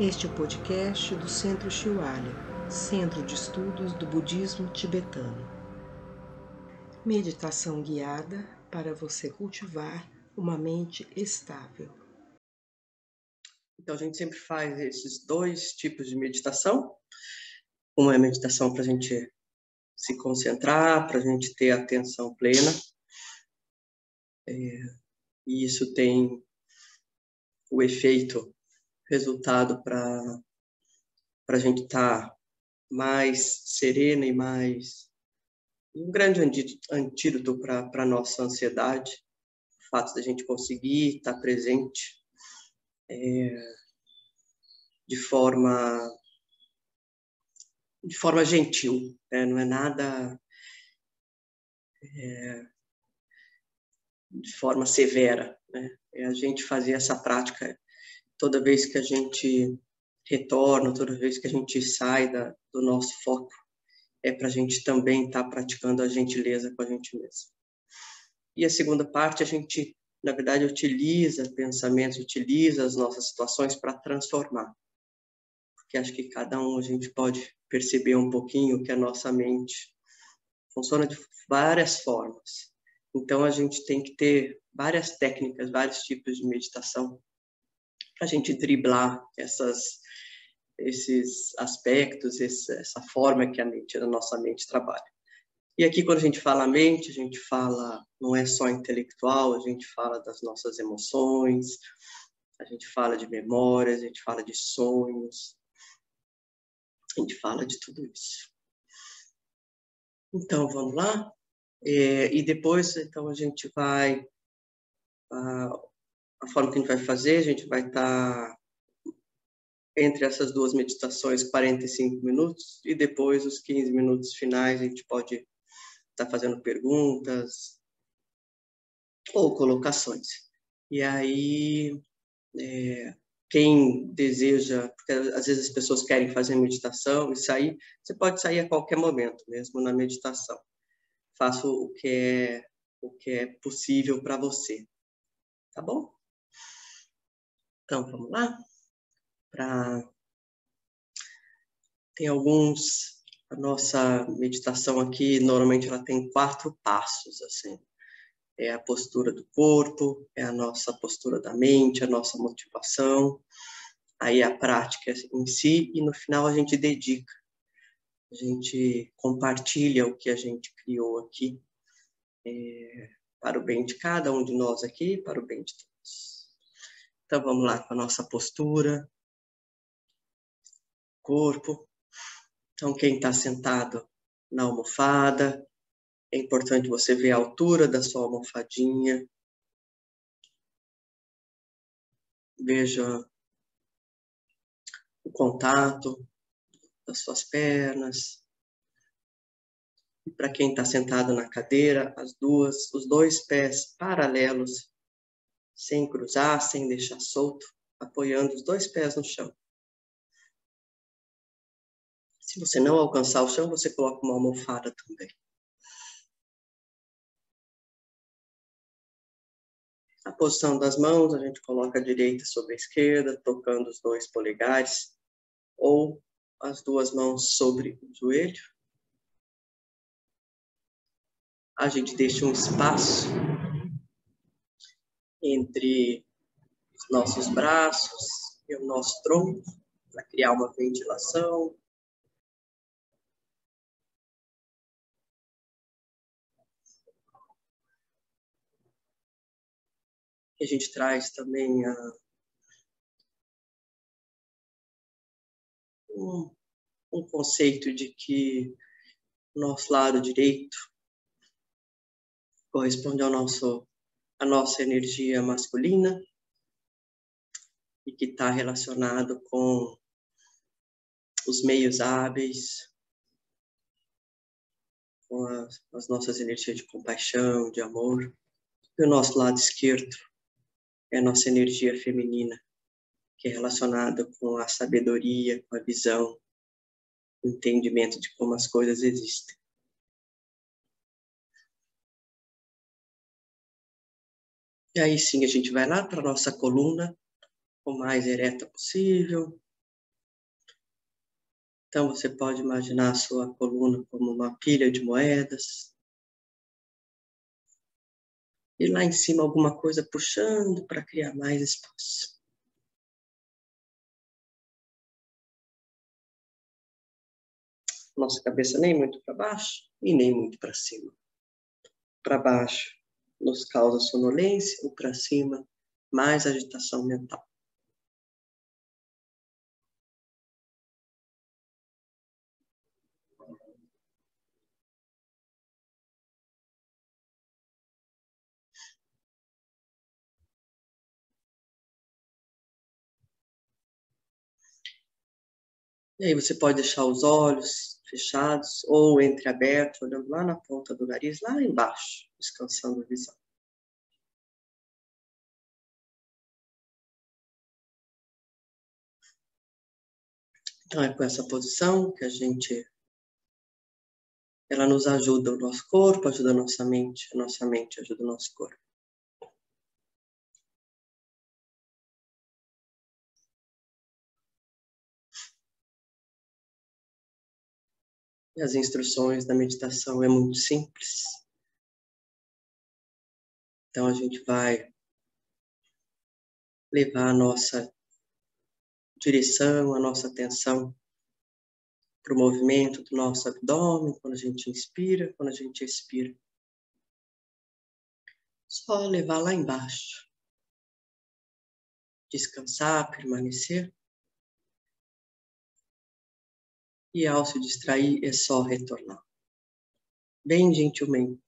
Este é o podcast do Centro Shiwalya, Centro de Estudos do Budismo Tibetano. Meditação guiada para você cultivar uma mente estável. Então, a gente sempre faz esses dois tipos de meditação. Uma é meditação para a gente se concentrar, para a gente ter atenção plena. É, e isso tem o efeito resultado para a gente estar tá mais serena e mais. Um grande antídoto para a nossa ansiedade, o fato da gente conseguir estar tá presente é, de forma de forma gentil, né? não é nada é, de forma severa, né? é a gente fazer essa prática toda vez que a gente retorna, toda vez que a gente sai da, do nosso foco, é para a gente também estar tá praticando a gentileza com a gente mesmo. E a segunda parte, a gente, na verdade, utiliza pensamentos, utiliza as nossas situações para transformar. Porque acho que cada um a gente pode perceber um pouquinho que a nossa mente funciona de várias formas. Então, a gente tem que ter várias técnicas, vários tipos de meditação para a gente driblar essas, esses aspectos, essa forma que a mente, a nossa mente trabalha. E aqui, quando a gente fala mente, a gente fala, não é só intelectual, a gente fala das nossas emoções, a gente fala de memórias, a gente fala de sonhos, a gente fala de tudo isso. Então, vamos lá? É, e depois, então, a gente vai. Ah, a forma que a gente vai fazer, a gente vai estar tá entre essas duas meditações 45 minutos e depois os 15 minutos finais a gente pode estar tá fazendo perguntas ou colocações. E aí, é, quem deseja, porque às vezes as pessoas querem fazer meditação e sair, você pode sair a qualquer momento, mesmo na meditação. Faça o que é, o que é possível para você. Tá bom? Então, vamos lá? Pra... Tem alguns... A nossa meditação aqui, normalmente, ela tem quatro passos, assim. É a postura do corpo, é a nossa postura da mente, a nossa motivação, aí a prática em si, e no final a gente dedica. A gente compartilha o que a gente criou aqui é, para o bem de cada um de nós aqui, para o bem de todos. Então vamos lá com a nossa postura, corpo. Então quem está sentado na almofada, é importante você ver a altura da sua almofadinha. Veja o contato das suas pernas. E para quem está sentado na cadeira, as duas, os dois pés paralelos sem cruzar, sem deixar solto, apoiando os dois pés no chão. Se você não alcançar o chão, você coloca uma almofada também. A posição das mãos, a gente coloca a direita sobre a esquerda, tocando os dois polegares, ou as duas mãos sobre o joelho. A gente deixa um espaço entre os nossos braços e o nosso tronco, para criar uma ventilação. a gente traz também a, um, um conceito de que nosso lado direito corresponde ao nosso a nossa energia masculina e que está relacionado com os meios hábeis, com as, as nossas energias de compaixão, de amor. E o nosso lado esquerdo é a nossa energia feminina, que é relacionada com a sabedoria, com a visão, o entendimento de como as coisas existem. E aí sim a gente vai lá para a nossa coluna, o mais ereta possível, Então você pode imaginar a sua coluna como uma pilha de moedas. E lá em cima alguma coisa puxando para criar mais espaço. Nossa cabeça nem muito para baixo e nem muito para cima. Para baixo nos causa sonolência, e para cima mais agitação mental. E aí você pode deixar os olhos fechados ou entreabertos, olhando lá na ponta do nariz, lá embaixo, descansando a visão. Então é com essa posição que a gente ela nos ajuda o nosso corpo, ajuda a nossa mente, a nossa mente ajuda o nosso corpo. As instruções da meditação é muito simples. Então a gente vai levar a nossa direção, a nossa atenção para o movimento do nosso abdômen, quando a gente inspira, quando a gente expira. Só levar lá embaixo. Descansar, permanecer. E ao se distrair, é só retornar. Bem gentilmente.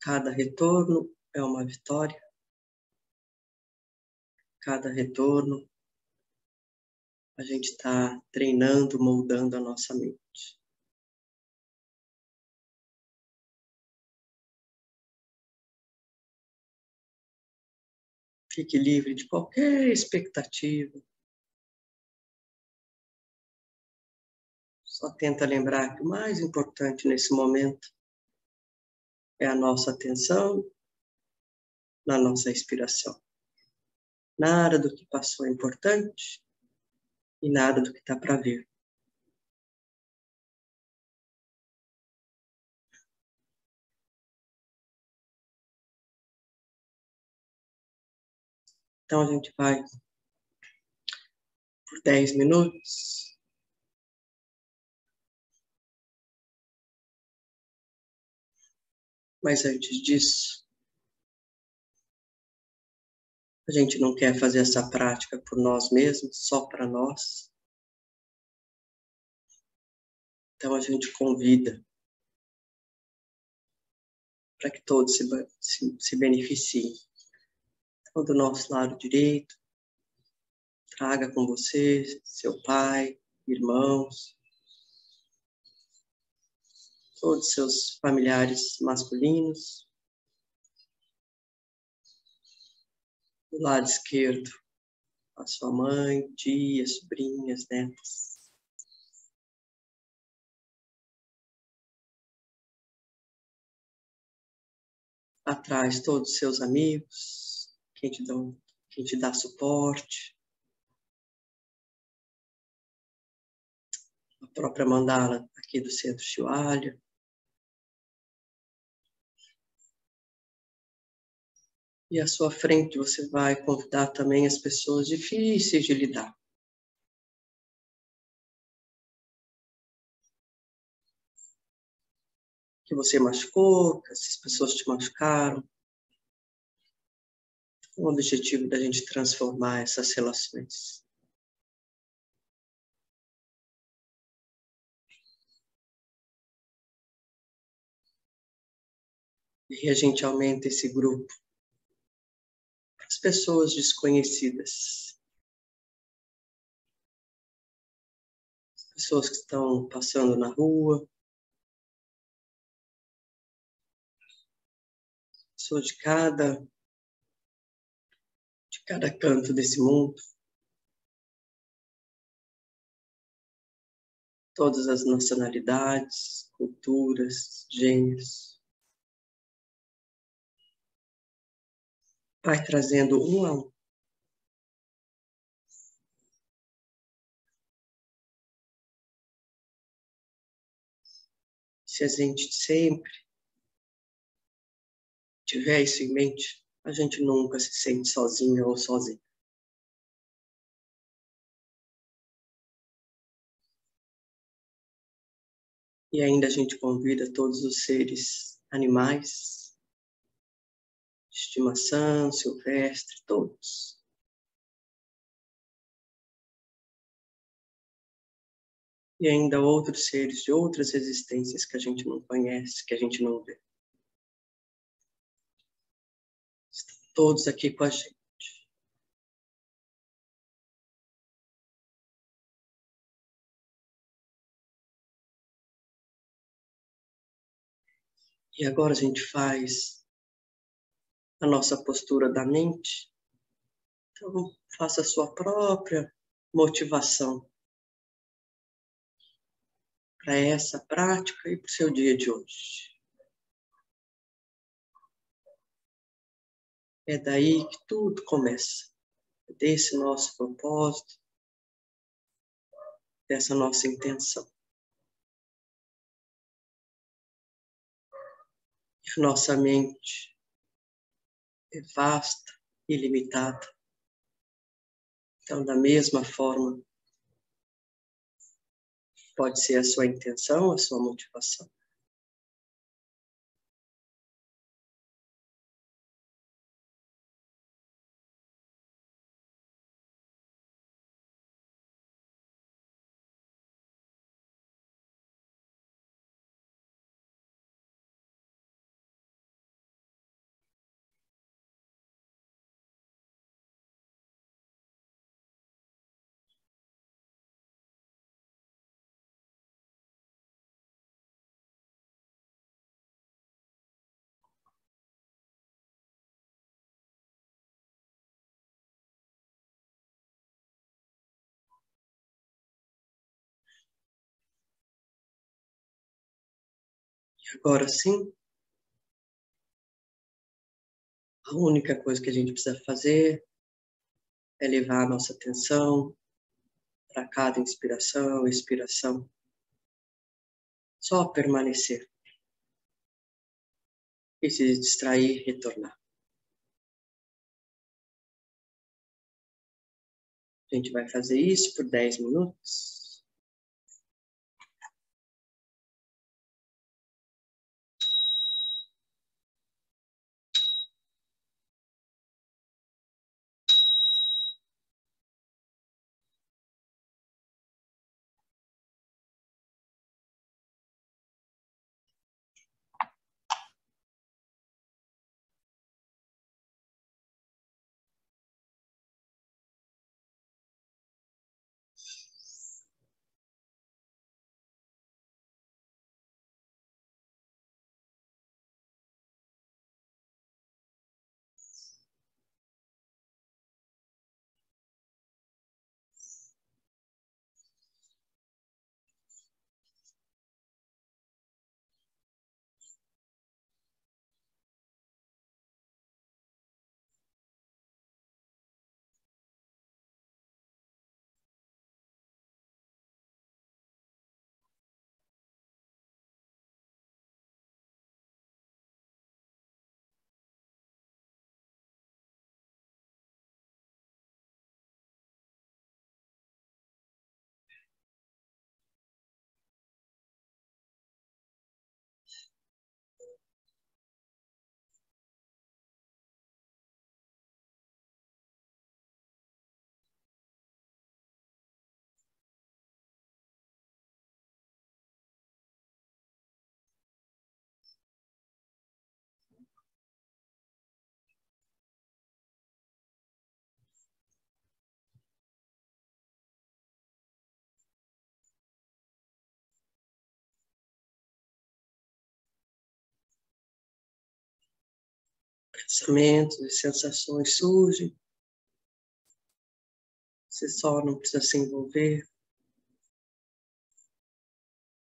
Cada retorno é uma vitória. Cada retorno a gente está treinando, moldando a nossa mente. Fique livre de qualquer expectativa. Só tenta lembrar que o mais importante nesse momento é a nossa atenção na nossa inspiração. Nada do que passou é importante e nada do que está para vir. Então a gente vai por 10 minutos. Mas antes disso, a gente não quer fazer essa prática por nós mesmos, só para nós. Então a gente convida para que todos se, se, se beneficiem. Então, do nosso lado direito, traga com você seu pai, irmãos, todos seus familiares masculinos. Do lado esquerdo, a sua mãe, tias, sobrinhas, netas. Atrás, todos os seus amigos, quem te, dão, quem te dá suporte. A própria mandala aqui do centro Chihuahua. E à sua frente você vai convidar também as pessoas difíceis de lidar. Que você machucou, que essas pessoas te machucaram. O objetivo da gente transformar essas relações. E a gente aumenta esse grupo pessoas desconhecidas. As pessoas que estão passando na rua. Pessoas de cada de cada canto desse mundo. Todas as nacionalidades, culturas, gêneros. vai trazendo um a um. Se a gente sempre tiver isso em mente, a gente nunca se sente sozinho ou sozinho. E ainda a gente convida todos os seres animais, estimação, silvestre, todos. E ainda outros seres de outras existências que a gente não conhece, que a gente não vê. Estão todos aqui com a gente. E agora a gente faz a nossa postura da mente. Então, faça a sua própria motivação para essa prática e para o seu dia de hoje. É daí que tudo começa. É desse nosso propósito, dessa nossa intenção. a nossa mente é vasta e limitada. Então, da mesma forma, pode ser a sua intenção, a sua motivação. Agora sim, a única coisa que a gente precisa fazer é levar a nossa atenção para cada inspiração, expiração. Só permanecer. E se distrair, retornar. A gente vai fazer isso por 10 minutos. Pensamentos e sensações surgem. Você só não precisa se envolver.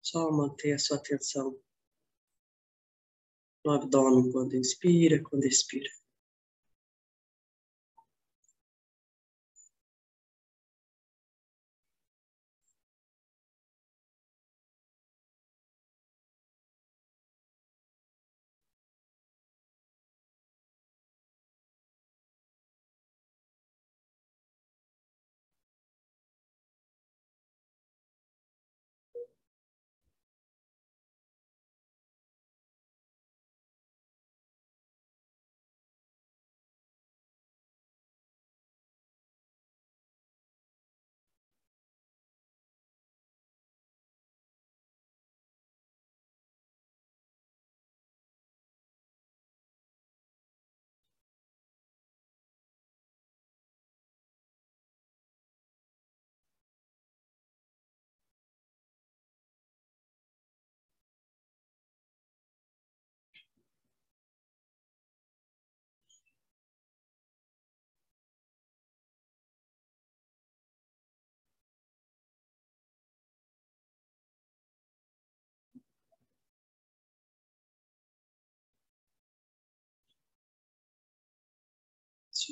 Só manter a sua atenção no abdômen quando inspira, quando expira.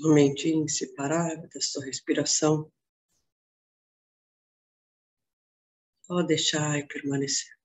Somente inseparável da sua respiração. Só deixar e permanecer.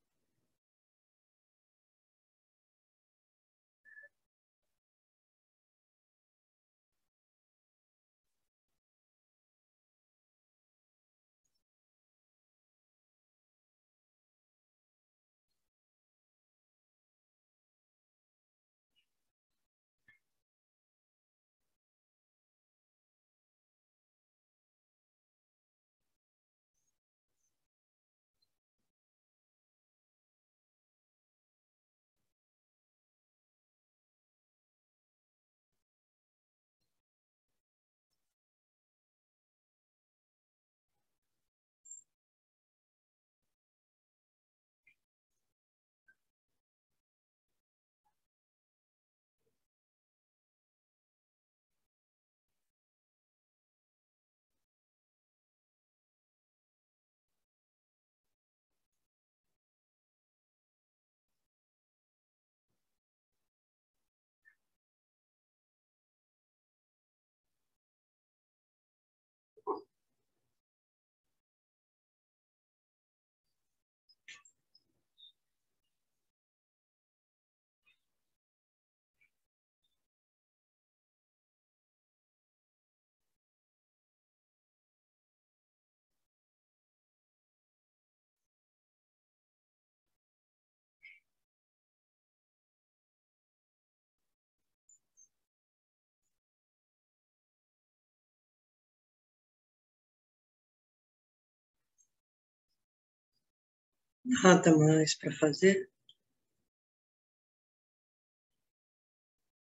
Nada mais para fazer.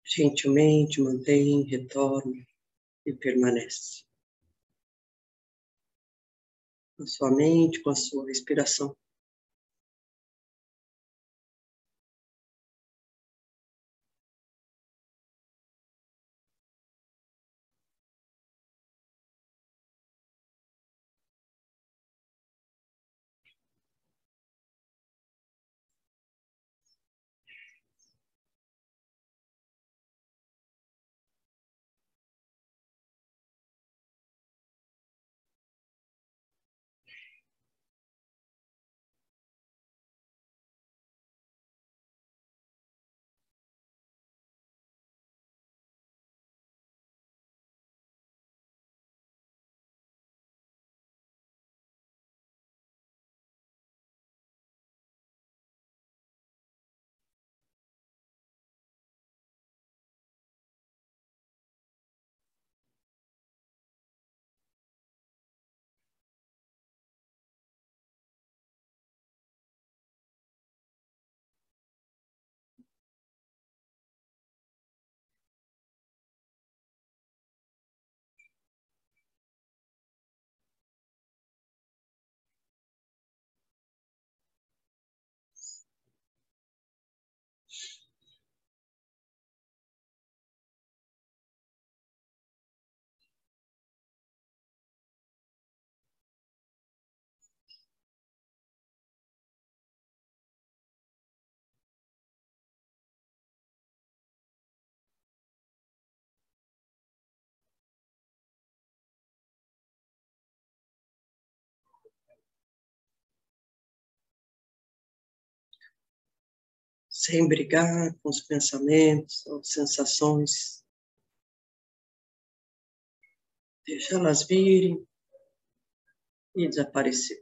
Gentilmente mantém, retorna e permanece. Com a sua mente, com a sua respiração. Sem brigar com os pensamentos ou sensações. Deixa elas virem e desaparecer.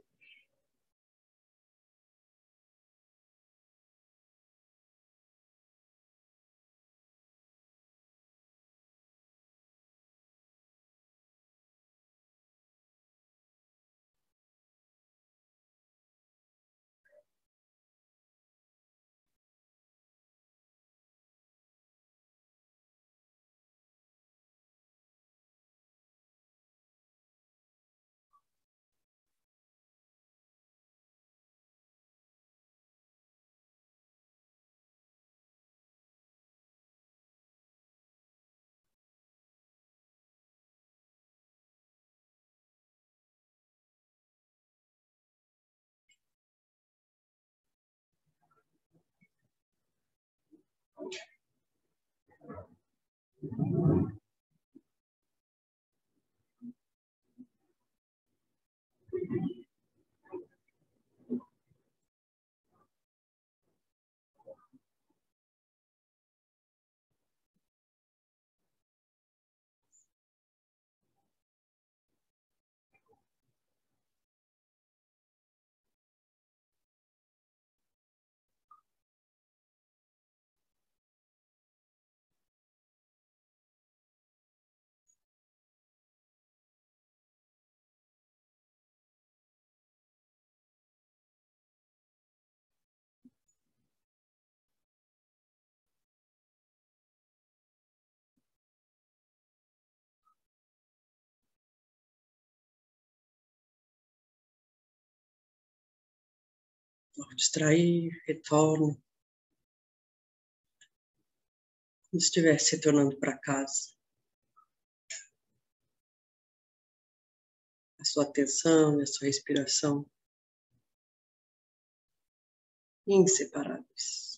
Distrair, retorno. Como se estivesse retornando para casa. A sua atenção e a sua respiração inseparáveis.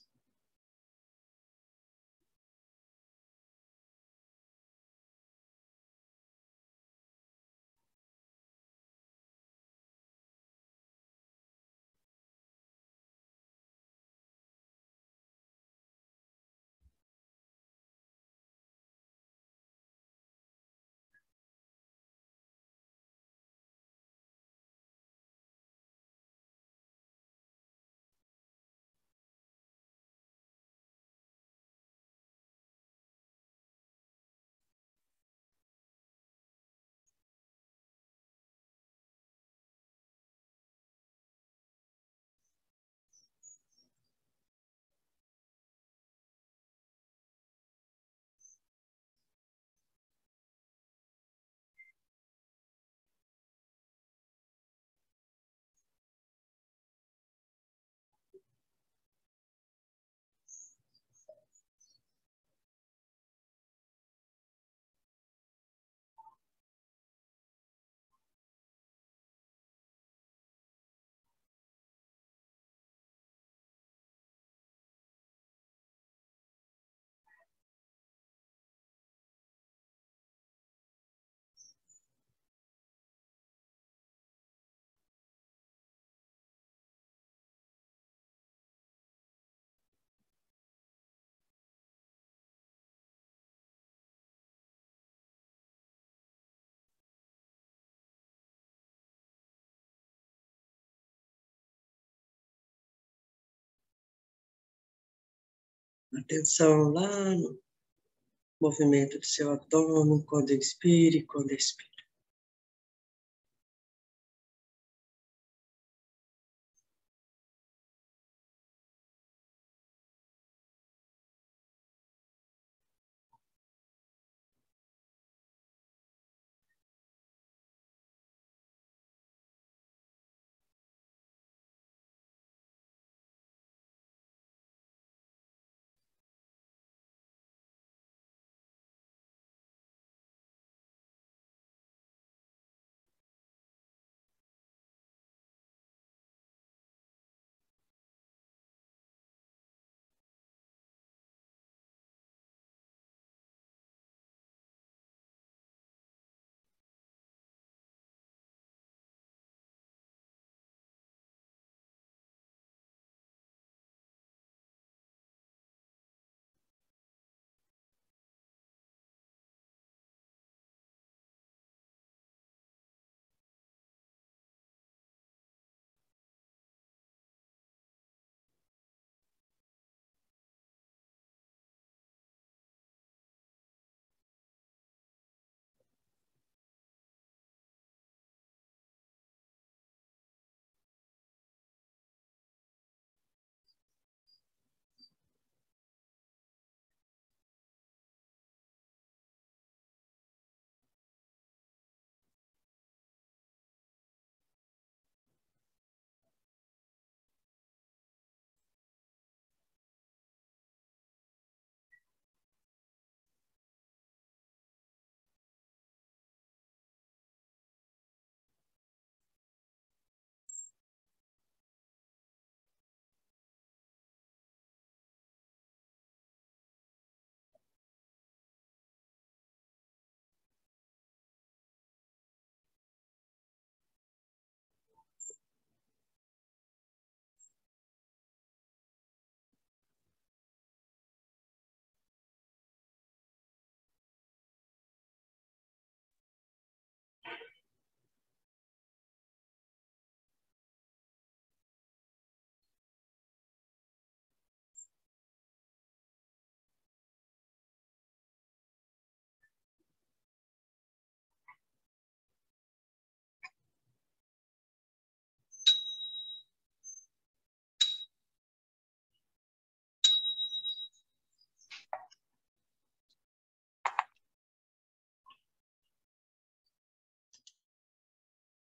Atenção lá no movimento do seu abdômen, quando inspire quando expire.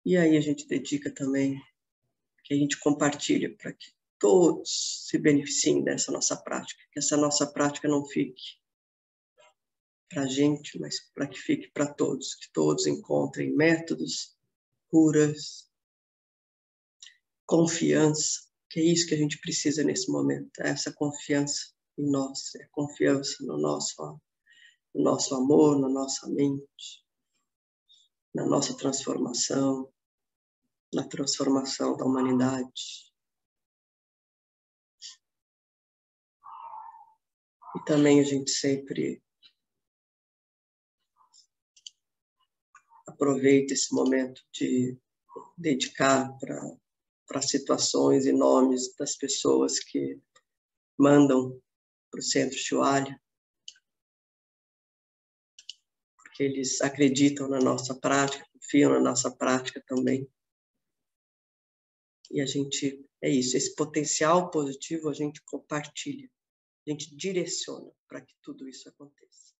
E aí a gente dedica também, que a gente compartilha para que todos se beneficiem dessa nossa prática, que essa nossa prática não fique para a gente, mas para que fique para todos, que todos encontrem métodos, curas, confiança, que é isso que a gente precisa nesse momento, é essa confiança em nós, é confiança no nosso, no nosso amor, na nossa mente, na nossa transformação, na transformação da humanidade. E também a gente sempre aproveita esse momento de dedicar para situações e nomes das pessoas que mandam para o Centro Chualha, porque eles acreditam na nossa prática, confiam na nossa prática também. E a gente, é isso, esse potencial positivo a gente compartilha, a gente direciona para que tudo isso aconteça.